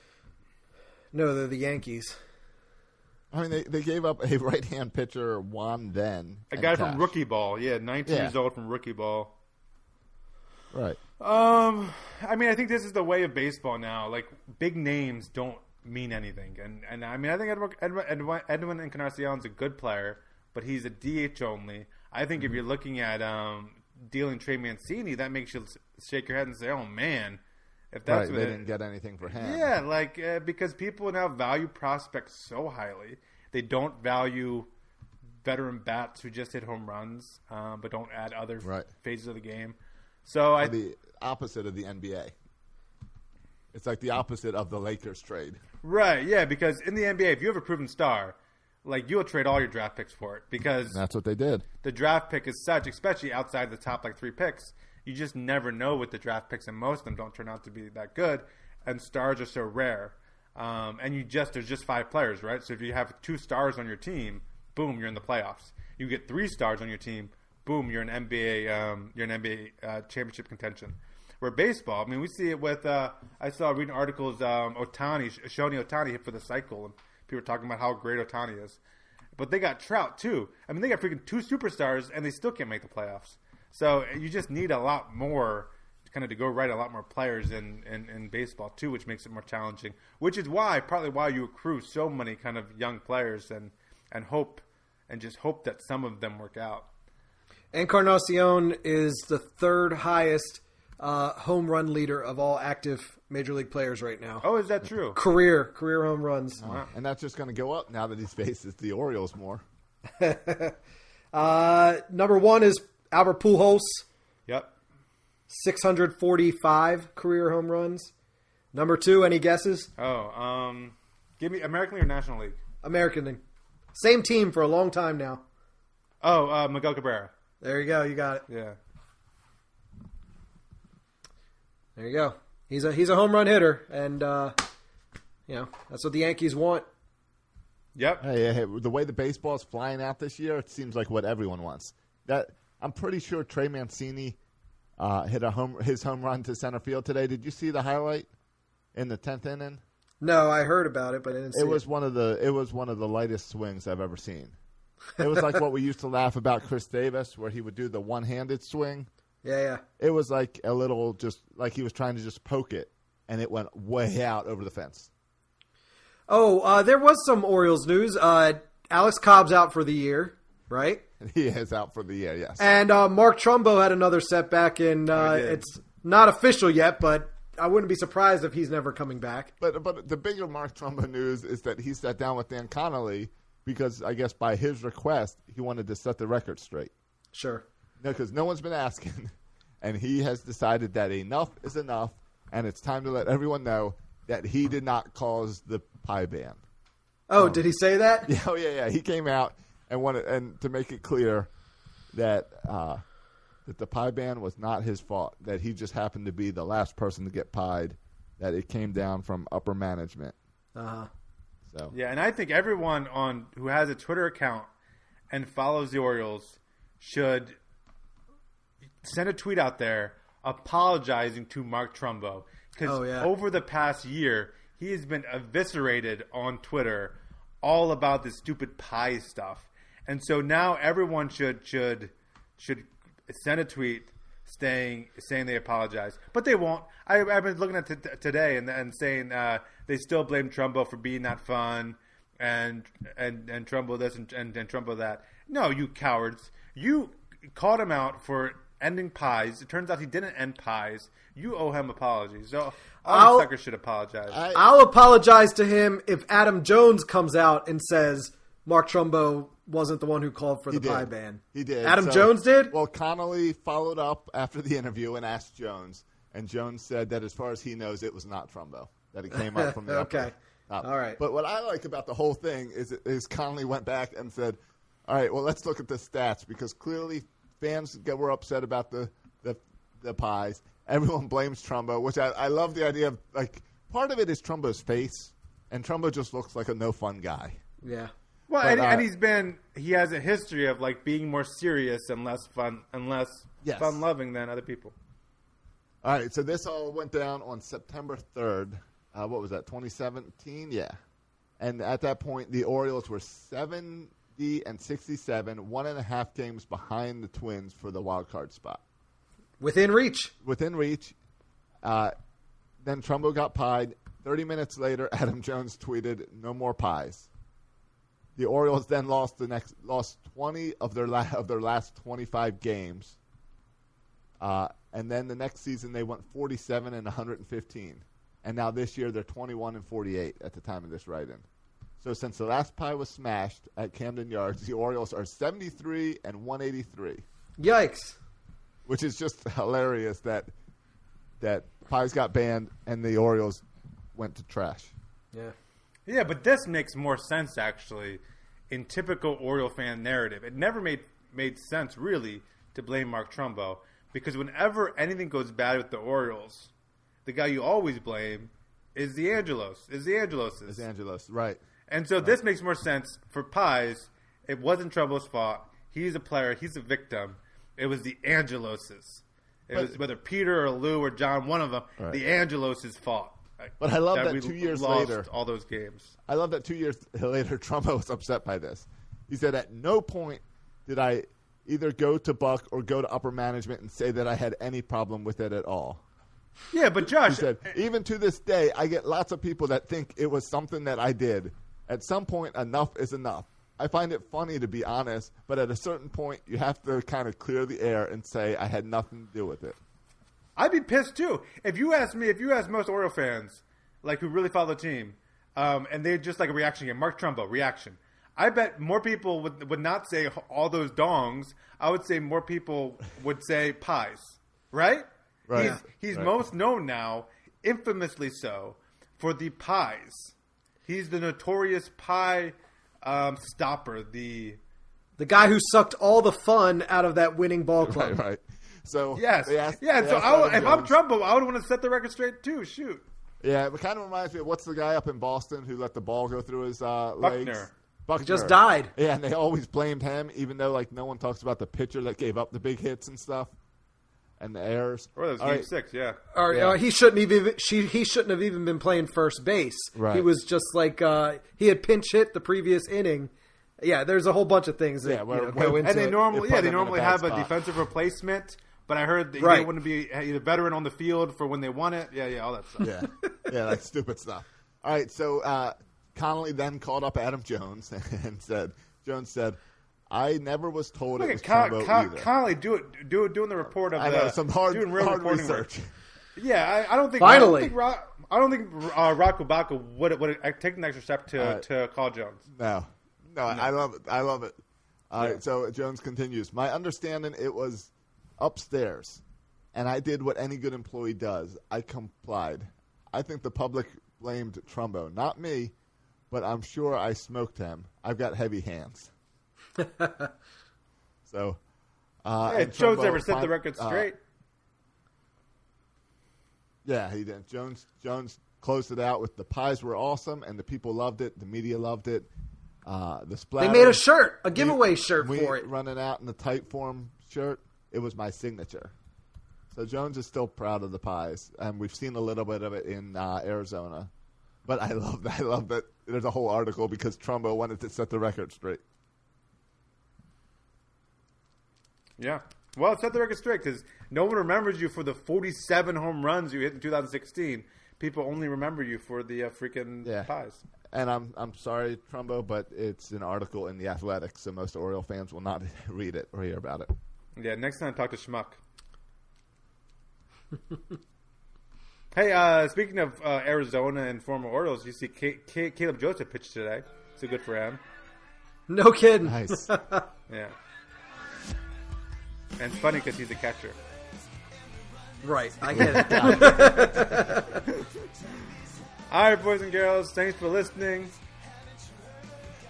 No, they're the Yankees. I mean, they, they gave up a right hand pitcher, Juan Then. A guy cash. from rookie ball, yeah, 19 Yeah. years old from rookie ball. Right. Um, I mean, I think this is the way of baseball now. Like big names don't mean anything, and and I mean, I think Edwin Edwin, Edwin, Encarnacion's a good player, but he's a DH only. I think if you're looking at um dealing Trey Mancini, that makes you shake your head and say, "Oh man, if that's right. what They it- didn't get anything for him. yeah, like uh, because people now value prospects so highly, they don't value veteran bats who just hit home runs, um, but don't add other Right. phases of the game. So I The opposite of the NBA. It's like the opposite of the Lakers trade. right, yeah, because in the NBA, if you have a proven star, like you'll trade all your draft picks for it because That's what they did. the draft pick is such, especially outside the top like three picks, you just never know with the draft picks, and most of them don't turn out to be that good. And stars are so rare, um, and you just there's just five players, right? So if you have two stars on your team, boom, you're in the playoffs. You get three stars on your team, boom, you're an NBA, um, you're an NBA uh, championship contention. Where baseball, I mean, we see it with. Uh, I saw reading articles. Um, Ohtani, Shohei Ohtani hit for the cycle, and people were talking about how great Ohtani is. But they got Trout too. I mean, they got freaking two superstars, and they still can't make the playoffs. So you just need a lot more, kind of to go right, a lot more players in, in, in baseball too, which makes it more challenging. Which is why, partly why you accrue so many kind of young players and and hope and just hope that some of them work out. Encarnacion is the third highest uh, home run leader of all active major league players right now. Oh, is that true? Career career home runs. And that's just going to go up now that he faces the Orioles more. Uh, number one is Albert Pujols, Yep. 645 career home runs. Number two, any guesses? Oh, um, give me American League or National League? American League. Same team for a long time now. Oh, uh, Miguel Cabrera. There you go. You got it. Yeah. There you go. He's a he's a home run hitter, and uh, you know that's what the Yankees want. Yep. Hey, hey, hey, the way the baseball's flying out this year, it seems like what everyone wants. That I'm pretty sure Trey Mancini uh, hit a home his home run to center field today. Did you see the highlight in the tenth inning? No, I heard about it, but I didn't see It was one of the it was one of the lightest swings I've ever seen. It was like what we used to laugh about Chris Davis, where he would do the one handed swing. Yeah, yeah. It was like a little just like he was trying to just poke it, and it went way out over the fence. Oh, uh, there was some Orioles news. Uh, Alex Cobb's out for the year, right? He is out for the year. Yes. And uh, Mark Trumbo had another setback, and uh, it's not official yet, but I wouldn't be surprised if he's never coming back. But but the bigger Mark Trumbo news is that he sat down with Dan Connolly because I guess by his request he wanted to set the record straight. Sure. No, because no one's been asking, and he has decided that enough is enough, and it's time to let everyone know that he did not cause the pie ban. Oh, did he say that? Yeah, oh yeah, yeah. He came out and wanted and to make it clear that uh, that the pie ban was not his fault. That he just happened to be the last person to get pied. That it came down from upper management. Uh-huh. So Yeah, and I think everyone on who has a Twitter account and follows the Orioles should send a tweet out there apologizing to Mark Trumbo because Oh, yeah. over the past year he has been eviscerated on Twitter all about this stupid pie stuff, and so now everyone should should should send a tweet saying saying they apologize, but they won't. I, I've been looking at t- today and and saying uh, they still blame Trumbo for being not fun and and and Trumbo this and, and and Trumbo that. No, you cowards! You called him out for ending pies. It turns out he didn't end pies. You owe him apologies. So all suckers should apologize. I- I'll apologize to him if Adam Jones comes out and says Mark Trumbo wasn't the one who called for the He pie ban. He did. Adam So- Jones did? Well, Connolly followed up after the interview and asked Jones, and Jones said that as far as he knows, it was not Trumbo. That it came up from the upper Okay. All right. But what I like about the whole thing is, is Connolly went back and said, "All right, well, let's look at the stats because clearly fans get, were upset about the, the the pies. Everyone blames Trumbo, which I, I love the idea of. Like part of it is Trumbo's face, and Trumbo just looks like a no fun guy. Yeah. Well, But, and, and uh, he's been he has a history of like being more serious and less fun and less Yes. fun loving than other people. All right, so this all went down on September 3rd. Uh, what was that, 2017? Yeah. And at that point, the Orioles were 70 and 67, one and a half games behind the Twins for the wild card spot. Within reach. Within reach. Uh, then Trumbo got pied. 30 minutes later, Adam Jones tweeted, "No more pies." The Orioles then lost the next lost 20 of their la- of their last 25 games. Uh, and then the next season they went 47 and 115. And now this year they're 21 and 48 at the time of this write-in. So since the last pie was smashed at Camden Yards, the Orioles are 73 and 183, Yikes. which is just hilarious that that pies got banned and the Orioles went to trash. Yeah. Yeah, but this makes more sense actually in typical Oriole fan narrative. It never made made sense really to blame Mark Trumbo because whenever anything goes bad with the Orioles, the guy you always blame is the Angelos. Is the Angeloses. Is Angelos right? And so this makes more sense for Pies. It wasn't Trumbo's fault. He's a player. He's a victim. It was the Angeloses. It But- was whether Peter or Lou or John, one of them. Right. The Angeloses' fault. But I love that we two years later- all those games. I love that two years later, Trumbo was upset by this. He said, At no point did I either go to Buck or go to upper management and say that I had any problem with it at all. Yeah, but Josh He Josh, said, Even to this day, I get lots of people that think it was something that I did. At some point, enough is enough. I find it funny to be honest, but at a certain point, you have to kind of clear the air and say, I had nothing to do with it. I'd be pissed too. If you ask me, if you ask most Oriole fans, like who really follow the team, um, and they just like a reaction game, Mark Trumbo reaction. I bet more people would would not say all those dongs. I would say more people would say pies. Right? Right. He's, he's Right. most known now, infamously so, for the pies. He's the notorious pie um, stopper. The The guy who sucked all the fun out of that winning ball club. Right, right. So, yes, asked- yeah. So I would, Adam if I'm Jones- Trumbo, I would want to set the record straight too. Shoot. Yeah, it kind of reminds me of what's the guy up in Boston who let the ball go through his uh, legs? Buckner. Buckner. He just died. Yeah, and they always blamed him, even though like no one talks about the pitcher that gave up the big hits and stuff. and the errors. Or that was game right, six, yeah. Or Yeah. uh, he shouldn't have even she, he shouldn't have even been playing first base. Right. He was just like uh, he had pinch hit the previous inning. Yeah, there's a whole bunch of things that Yeah, where- you know, where- go into And they normally, It yeah, they them a normally bad have a defensive replacement. But I heard that Right. you wouldn't be a veteran on the field for when they won it. Yeah, yeah, all that stuff. Yeah, yeah, that's stupid stuff. All right, so uh, Connolly then called up Adam Jones and said, Jones said, I never was told Look it was Con- Trumbo Con- either. Connolly do it, do it, doing the report of I the know some hard, doing real hard reporting work. Yeah, I, I don't think Finally. I don't think, Ro- I don't think uh, Roch Kubatko would would take taken the extra step to Uh, to call Jones. No, no, I love it. I love it. All right, so Jones continues. My understanding, it was upstairs, and I did what any good employee does. I complied. I think the public blamed Trumbo, not me, but I'm sure I smoked him. I've got heavy hands. so, uh, and Jones Trumbo never set the record uh, straight. Yeah, he did. Jones Jones closed it out with the pies were awesome and the people loved it. The media loved it. Uh, the splash. They made a shirt, a giveaway shirt we for it. running out in the tight form shirt. It was my signature. So Jones is still proud of the pies, and we've seen a little bit of it in uh, Arizona. But I love that. I love that. There's a whole article because Trumbo wanted to set the record straight. Yeah. Well, set the record straight because no one remembers you for the 47 home runs you hit in 2016. People only remember you for the uh, freaking Yeah. pies. And I'm I'm sorry, Trumbo, but it's an article in the Athletic, so most Oriole fans will not read it or hear about it. Yeah, next time talk to Schmuck. hey, uh, speaking of uh, Arizona and former Orioles, you see Ca- Ca- Caleb Joseph pitched today, so good for him. No kidding. Nice. Yeah. And it's funny because he's a catcher. Right, I get it. All right, boys and girls, thanks for listening.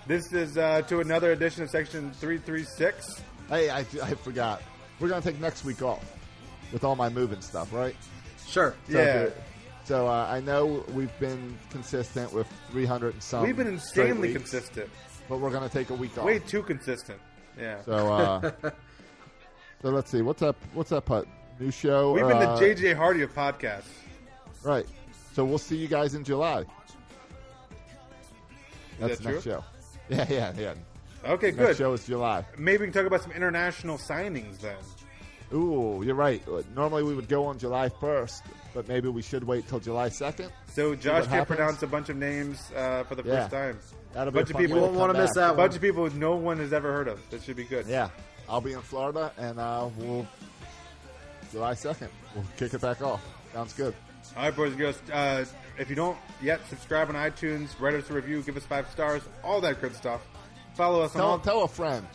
This is uh, to another edition of Section 336. Hey, I, I forgot. We're gonna take next week off with all my moving stuff, right? sure. So Yeah. So uh, I know we've been consistent with 300 and some. We've been insanely weeks, consistent. but we're gonna take a week off. Way too consistent. Yeah. So, uh, so let's see. What's up? What's up? Putt? New show. We've been the uh, JJ Hardy of podcasts. Right. So we'll see you guys in July. That's that the next show. Yeah, yeah, yeah. Okay, Next good. show is July. Maybe we can talk about some international signings then. Ooh, you're right. Normally we would go on July 1st, but maybe we should wait till July 2nd. So Josh can't happens. pronounce a bunch of names uh, for the Yeah. first time. That'll A be a bunch of people way won't wanna miss back. that A one. bunch of people no one has ever heard of. That should be good. Yeah, I'll be in Florida, and uh, we'll July 2nd. We'll kick it back off. Sounds good. All right, boys and girls. Uh, if you don't yet, subscribe on iTunes, write us a review, give us five stars, all that good stuff. Follow us on Tell, all. tell a friend.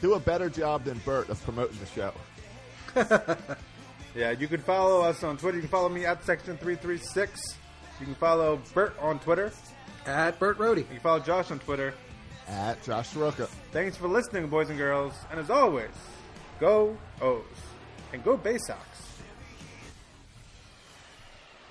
Do a better job than Bert of promoting the show. Yeah, you can follow us on Twitter. You can follow me at Section336. You can follow Bert on Twitter. At Burt Rohde. You can follow Josh on Twitter. At Josh Soroka. Thanks for listening, boys and girls. And as always, go O's. And go Baysox.